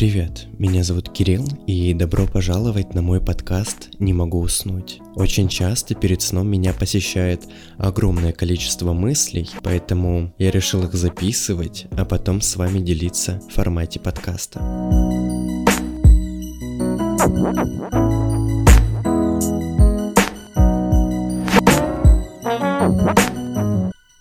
Привет, меня зовут Кирилл, и добро пожаловать на мой подкаст «Не могу уснуть». Очень часто перед сном меня посещает огромное количество мыслей, поэтому я решил их записывать, а потом с вами делиться в формате подкаста.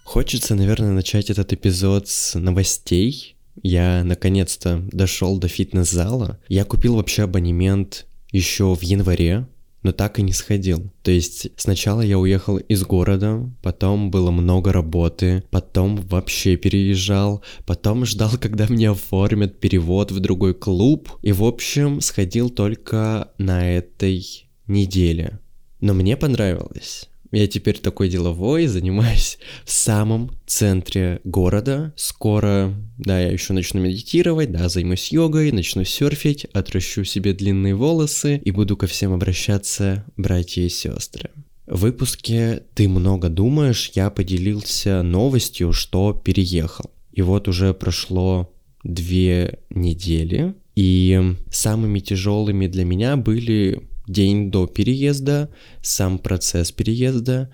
Хочется, наверное, начать этот эпизод с новостей, я наконец-то дошел до фитнес-зала. Я купил вообще абонемент еще в январе, но так и не сходил. То есть сначала я уехал из города, потом было много работы, потом вообще переезжал, потом ждал, когда мне оформят перевод в другой клуб, и в общем сходил только на этой неделе. Но мне понравилось. Я теперь такой деловой, занимаюсь в самом центре города. Скоро, да, я еще начну медитировать, да, займусь йогой, начну серфить, отращу себе длинные волосы и буду ко всем обращаться братья и сестры. В выпуске «Ты много думаешь» я поделился новостью, что переехал. И вот уже прошло две недели, и самыми тяжелыми для меня были день до переезда, сам процесс переезда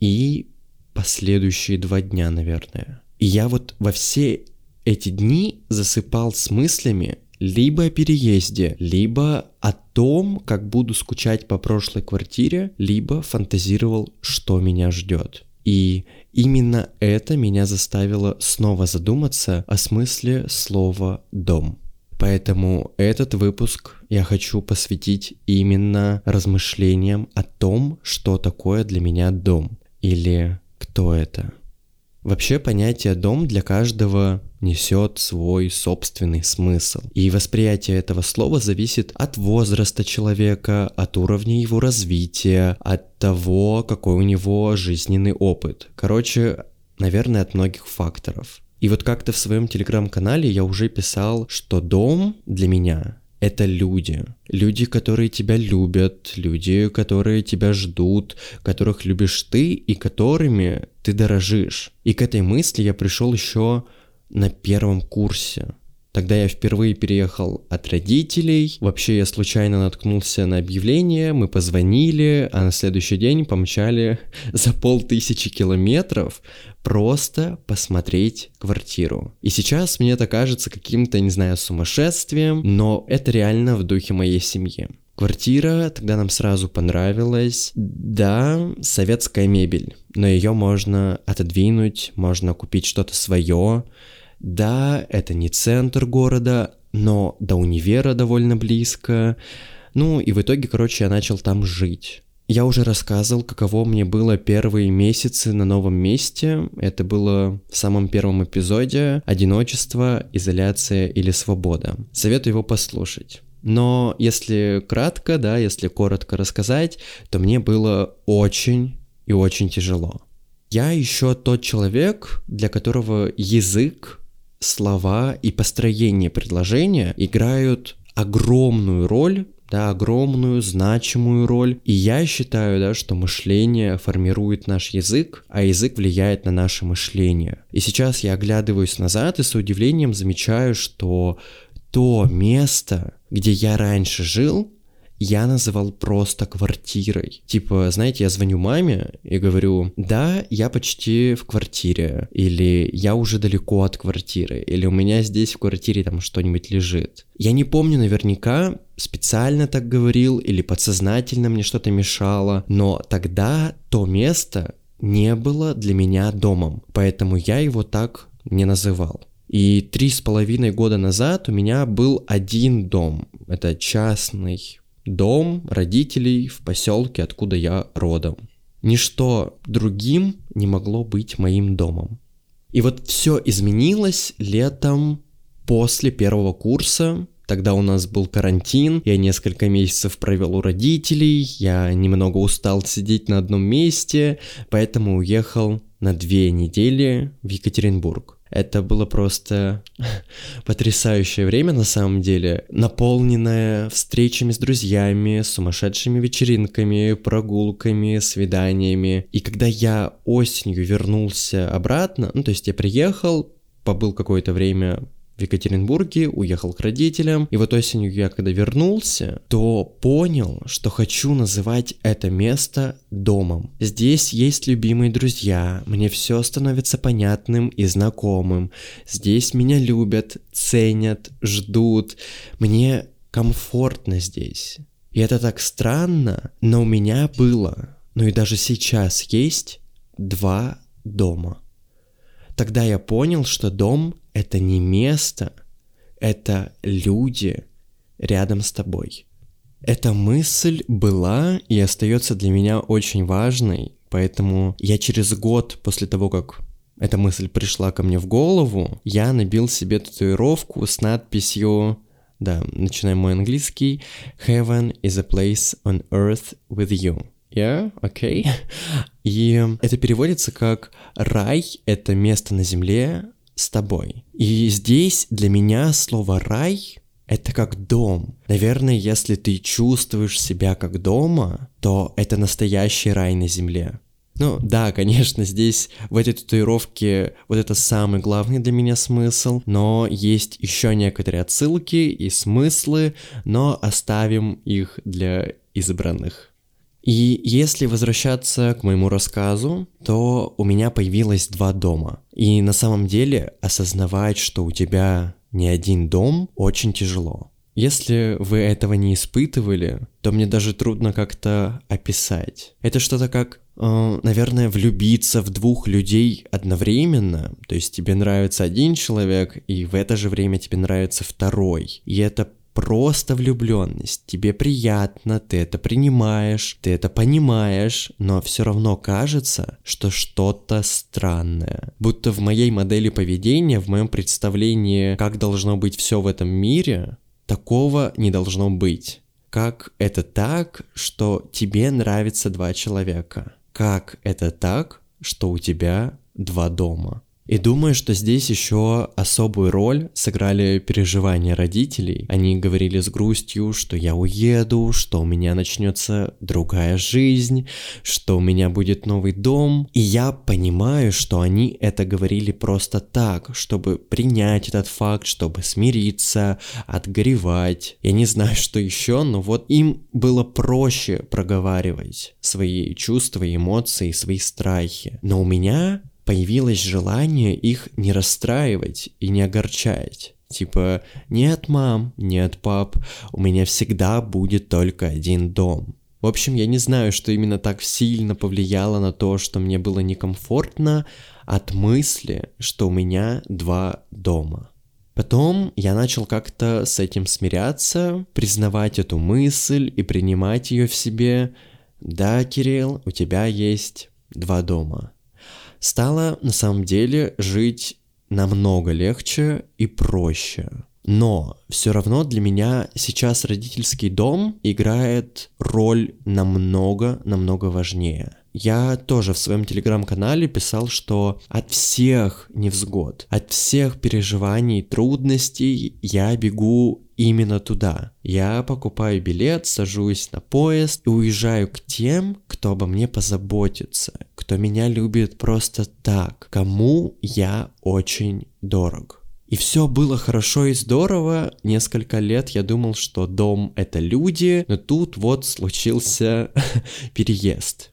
и последующие два дня, наверное. И я вот во все эти дни засыпал с мыслями либо о переезде, либо о том, как буду скучать по прошлой квартире, либо фантазировал, что меня ждет. И именно это меня заставило снова задуматься о смысле слова «дом». Поэтому этот выпуск я хочу посвятить именно размышлениям о том, что такое для меня дом или кто это. Вообще понятие дом для каждого несет свой собственный смысл. И восприятие этого слова зависит от возраста человека, от уровня его развития, от того, какой у него жизненный опыт. Короче, наверное, от многих факторов. И вот как-то в своем телеграм-канале я уже писал, что дом для меня это люди. Люди, которые тебя любят, люди, которые тебя ждут, которых любишь ты и которыми ты дорожишь. И к этой мысли я пришел еще на первом курсе. Тогда я впервые переехал от родителей. Вообще я случайно наткнулся на объявление, мы позвонили, а на следующий день помчали за полтысячи километров просто посмотреть квартиру. И сейчас мне это кажется каким-то, не знаю, сумасшествием, но это реально в духе моей семьи. Квартира тогда нам сразу понравилась. Да, советская мебель, но ее можно отодвинуть, можно купить что-то свое. Да, это не центр города, но до универа довольно близко. Ну и в итоге, короче, я начал там жить. Я уже рассказывал, каково мне было первые месяцы на новом месте. Это было в самом первом эпизоде «Одиночество, изоляция или свобода». Советую его послушать. Но если кратко, да, если коротко рассказать, то мне было очень и очень тяжело. Я еще тот человек, для которого язык, слова и построение предложения играют огромную роль да, огромную, значимую роль. И я считаю, да, что мышление формирует наш язык, а язык влияет на наше мышление. И сейчас я оглядываюсь назад и с удивлением замечаю, что то место, где я раньше жил, я называл просто квартирой. Типа, знаете, я звоню маме и говорю, да, я почти в квартире, или я уже далеко от квартиры, или у меня здесь в квартире там что-нибудь лежит. Я не помню наверняка, специально так говорил или подсознательно мне что-то мешало, но тогда то место не было для меня домом, поэтому я его так не называл. И три с половиной года назад у меня был один дом. Это частный дом родителей в поселке, откуда я родом. Ничто другим не могло быть моим домом. И вот все изменилось летом после первого курса. Тогда у нас был карантин, я несколько месяцев провел у родителей, я немного устал сидеть на одном месте, поэтому уехал на две недели в Екатеринбург. Это было просто потрясающее время на самом деле, наполненное встречами с друзьями, сумасшедшими вечеринками, прогулками, свиданиями. И когда я осенью вернулся обратно, ну то есть я приехал, побыл какое-то время в Екатеринбурге, уехал к родителям, и вот осенью я когда вернулся, то понял, что хочу называть это место домом. Здесь есть любимые друзья, мне все становится понятным и знакомым. Здесь меня любят, ценят, ждут. Мне комфортно здесь. И это так странно, но у меня было, ну и даже сейчас есть два дома. Тогда я понял, что дом — это не место, это люди рядом с тобой. Эта мысль была и остается для меня очень важной, поэтому я через год после того, как эта мысль пришла ко мне в голову, я набил себе татуировку с надписью, да, начинаем мой английский, Heaven is a place on earth with you. Yeah. Okay. И это переводится как «рай — это место на земле с тобой». И здесь для меня слово «рай» — это как дом. Наверное, если ты чувствуешь себя как дома, то это настоящий рай на земле. Ну да, конечно, здесь в этой татуировке вот это самый главный для меня смысл, но есть еще некоторые отсылки и смыслы, но оставим их для избранных. И если возвращаться к моему рассказу, то у меня появилось два дома. И на самом деле осознавать, что у тебя не один дом, очень тяжело. Если вы этого не испытывали, то мне даже трудно как-то описать. Это что-то как, э, наверное, влюбиться в двух людей одновременно. То есть тебе нравится один человек, и в это же время тебе нравится второй. И это просто влюбленность. Тебе приятно, ты это принимаешь, ты это понимаешь, но все равно кажется, что что-то странное. Будто в моей модели поведения, в моем представлении, как должно быть все в этом мире, такого не должно быть. Как это так, что тебе нравится два человека? Как это так, что у тебя два дома? И думаю, что здесь еще особую роль сыграли переживания родителей. Они говорили с грустью, что я уеду, что у меня начнется другая жизнь, что у меня будет новый дом. И я понимаю, что они это говорили просто так, чтобы принять этот факт, чтобы смириться, отгоревать. Я не знаю, что еще, но вот им было проще проговаривать свои чувства, эмоции, свои страхи. Но у меня появилось желание их не расстраивать и не огорчать. Типа, нет, мам, нет, пап, у меня всегда будет только один дом. В общем, я не знаю, что именно так сильно повлияло на то, что мне было некомфортно от мысли, что у меня два дома. Потом я начал как-то с этим смиряться, признавать эту мысль и принимать ее в себе. Да, Кирилл, у тебя есть два дома стало на самом деле жить намного легче и проще. Но все равно для меня сейчас родительский дом играет роль намного-намного важнее. Я тоже в своем телеграм-канале писал, что от всех невзгод, от всех переживаний, трудностей я бегу именно туда. Я покупаю билет, сажусь на поезд и уезжаю к тем, кто обо мне позаботится, кто меня любит просто так, кому я очень дорог. И все было хорошо и здорово. Несколько лет я думал, что дом это люди, но тут вот случился переезд.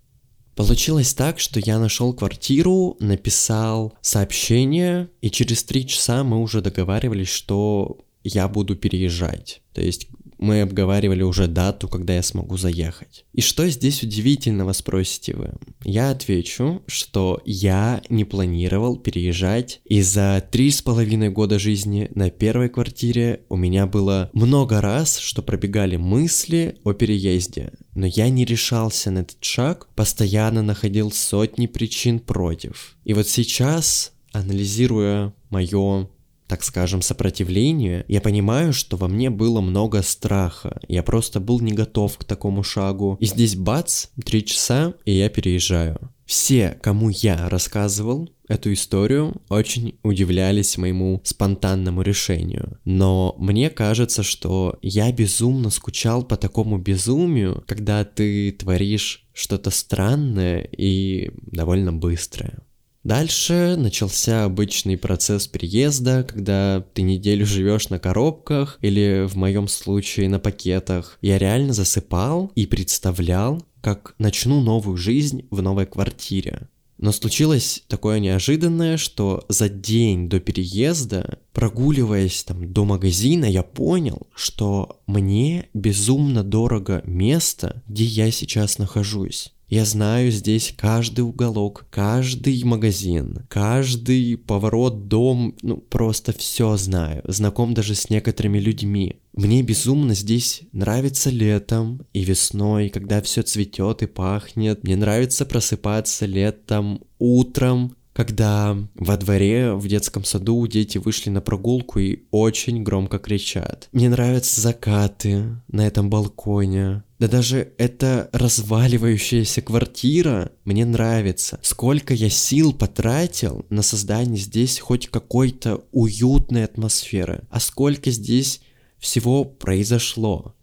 Получилось так, что я нашел квартиру, написал сообщение, и через три часа мы уже договаривались, что я буду переезжать. То есть мы обговаривали уже дату, когда я смогу заехать. И что здесь удивительного, спросите вы? Я отвечу, что я не планировал переезжать, и за три с половиной года жизни на первой квартире у меня было много раз, что пробегали мысли о переезде, но я не решался на этот шаг, постоянно находил сотни причин против. И вот сейчас, анализируя мое так скажем, сопротивлению, я понимаю, что во мне было много страха. Я просто был не готов к такому шагу. И здесь бац, три часа, и я переезжаю. Все, кому я рассказывал эту историю, очень удивлялись моему спонтанному решению. Но мне кажется, что я безумно скучал по такому безумию, когда ты творишь что-то странное и довольно быстрое. Дальше начался обычный процесс переезда, когда ты неделю живешь на коробках или в моем случае на пакетах. Я реально засыпал и представлял, как начну новую жизнь в новой квартире. Но случилось такое неожиданное, что за день до переезда, прогуливаясь там до магазина, я понял, что мне безумно дорого место, где я сейчас нахожусь. Я знаю здесь каждый уголок, каждый магазин, каждый поворот, дом, ну просто все знаю. Знаком даже с некоторыми людьми. Мне безумно здесь нравится летом и весной, когда все цветет и пахнет. Мне нравится просыпаться летом, утром, когда во дворе в детском саду дети вышли на прогулку и очень громко кричат. Мне нравятся закаты на этом балконе. Да даже эта разваливающаяся квартира мне нравится. Сколько я сил потратил на создание здесь хоть какой-то уютной атмосферы. А сколько здесь всего произошло.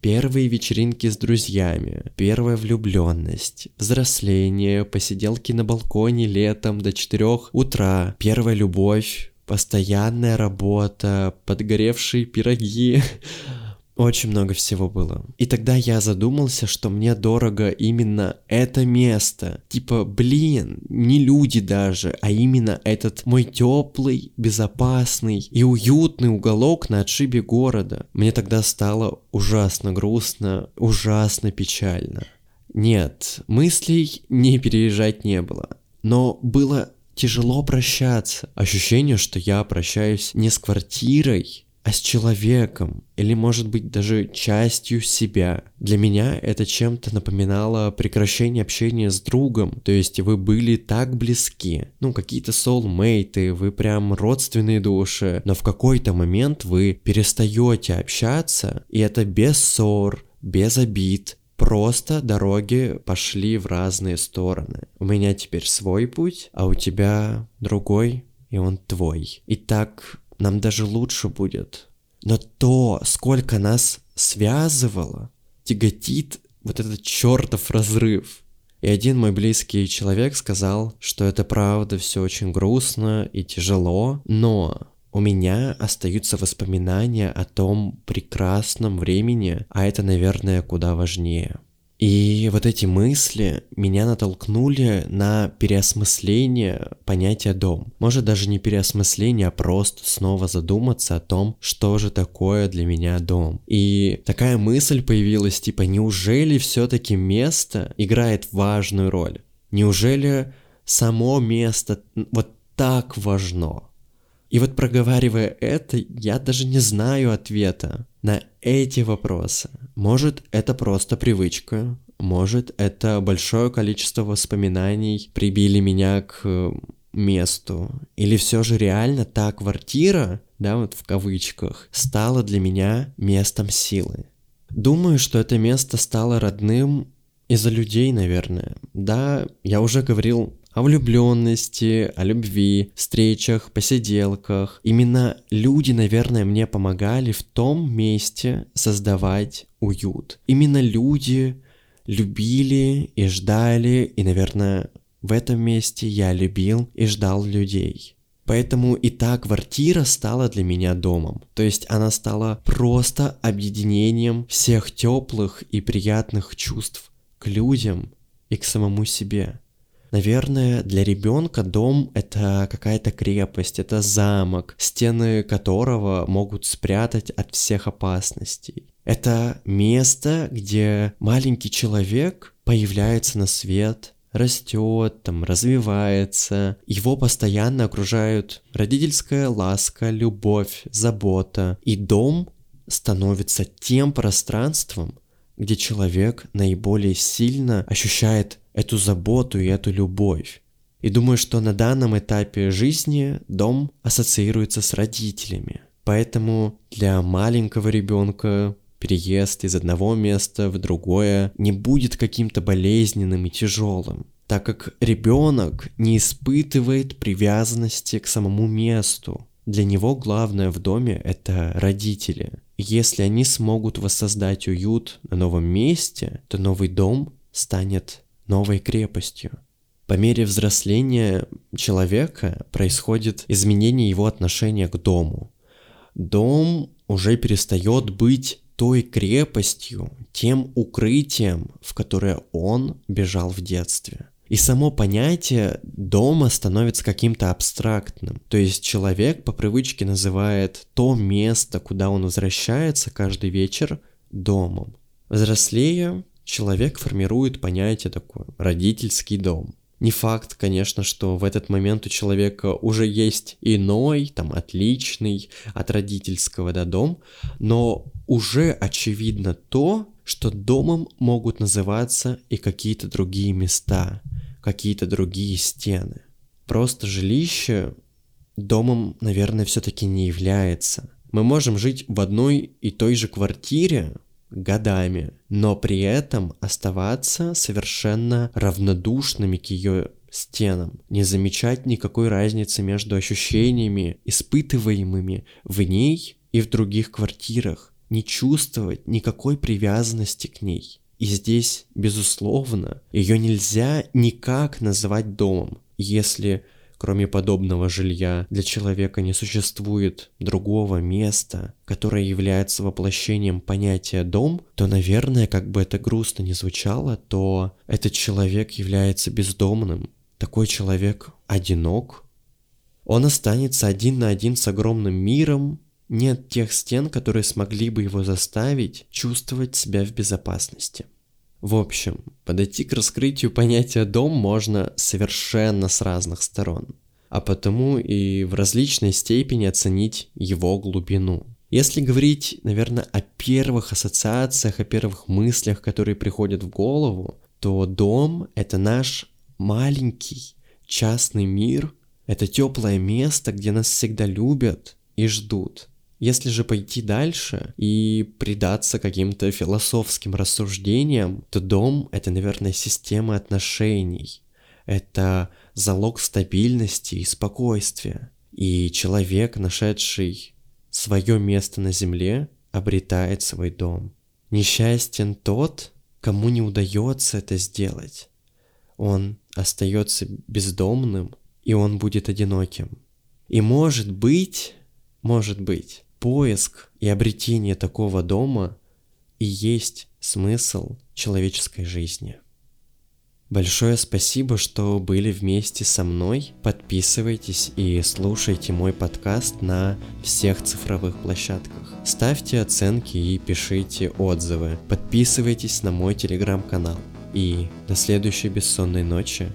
Первые вечеринки с друзьями, первая влюбленность, взросление, посиделки на балконе летом до 4 утра, первая любовь, постоянная работа, подгоревшие пироги, очень много всего было. И тогда я задумался, что мне дорого именно это место. Типа, блин, не люди даже, а именно этот мой теплый, безопасный и уютный уголок на отшибе города. Мне тогда стало ужасно грустно, ужасно печально. Нет, мыслей не переезжать не было. Но было тяжело прощаться. Ощущение, что я прощаюсь не с квартирой, а с человеком, или может быть даже частью себя. Для меня это чем-то напоминало прекращение общения с другом, то есть вы были так близки, ну какие-то soulmate, вы прям родственные души, но в какой-то момент вы перестаете общаться, и это без ссор, без обид, Просто дороги пошли в разные стороны. У меня теперь свой путь, а у тебя другой, и он твой. И так нам даже лучше будет. Но то, сколько нас связывало, тяготит вот этот чертов разрыв. И один мой близкий человек сказал, что это правда все очень грустно и тяжело, но у меня остаются воспоминания о том прекрасном времени, а это, наверное, куда важнее. И вот эти мысли меня натолкнули на переосмысление понятия дом. Может даже не переосмысление, а просто снова задуматься о том, что же такое для меня дом. И такая мысль появилась, типа, неужели все-таки место играет важную роль? Неужели само место вот так важно? И вот проговаривая это, я даже не знаю ответа на эти вопросы. Может, это просто привычка, может, это большое количество воспоминаний прибили меня к э, месту. Или все же реально та квартира, да, вот в кавычках, стала для меня местом силы. Думаю, что это место стало родным из-за людей, наверное. Да, я уже говорил о влюбленности, о любви, встречах, посиделках. Именно люди, наверное, мне помогали в том месте создавать уют. Именно люди любили и ждали, и, наверное, в этом месте я любил и ждал людей. Поэтому и та квартира стала для меня домом. То есть она стала просто объединением всех теплых и приятных чувств к людям и к самому себе. Наверное, для ребенка дом это какая-то крепость, это замок, стены которого могут спрятать от всех опасностей. Это место, где маленький человек появляется на свет, растет, там, развивается. Его постоянно окружают родительская ласка, любовь, забота. И дом становится тем пространством, где человек наиболее сильно ощущает эту заботу и эту любовь. И думаю, что на данном этапе жизни дом ассоциируется с родителями. Поэтому для маленького ребенка переезд из одного места в другое не будет каким-то болезненным и тяжелым, так как ребенок не испытывает привязанности к самому месту. Для него главное в доме это родители. Если они смогут воссоздать уют на новом месте, то новый дом станет новой крепостью. По мере взросления человека происходит изменение его отношения к дому. Дом уже перестает быть той крепостью, тем укрытием, в которое он бежал в детстве. И само понятие дома становится каким-то абстрактным. То есть человек по привычке называет то место, куда он возвращается каждый вечер, домом. Взрослея, человек формирует понятие такое родительский дом. Не факт, конечно, что в этот момент у человека уже есть иной, там, отличный от родительского да, дом, но уже очевидно то, что домом могут называться и какие-то другие места, какие-то другие стены. Просто жилище домом, наверное, все-таки не является. Мы можем жить в одной и той же квартире годами, но при этом оставаться совершенно равнодушными к ее стенам, не замечать никакой разницы между ощущениями, испытываемыми в ней и в других квартирах, не чувствовать никакой привязанности к ней. И здесь, безусловно, ее нельзя никак называть домом, если кроме подобного жилья для человека не существует другого места, которое является воплощением понятия дом, то, наверное, как бы это грустно не звучало, то этот человек является бездомным. Такой человек одинок. Он останется один на один с огромным миром, нет тех стен, которые смогли бы его заставить чувствовать себя в безопасности. В общем, подойти к раскрытию понятия «дом» можно совершенно с разных сторон, а потому и в различной степени оценить его глубину. Если говорить, наверное, о первых ассоциациях, о первых мыслях, которые приходят в голову, то дом — это наш маленький частный мир, это теплое место, где нас всегда любят и ждут. Если же пойти дальше и предаться каким-то философским рассуждениям, то дом — это, наверное, система отношений. Это залог стабильности и спокойствия. И человек, нашедший свое место на земле, обретает свой дом. Несчастен тот, кому не удается это сделать. Он остается бездомным, и он будет одиноким. И может быть, может быть, поиск и обретение такого дома и есть смысл человеческой жизни. Большое спасибо, что были вместе со мной. Подписывайтесь и слушайте мой подкаст на всех цифровых площадках. Ставьте оценки и пишите отзывы. Подписывайтесь на мой телеграм-канал. И до следующей бессонной ночи,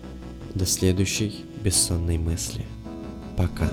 до следующей бессонной мысли. Пока.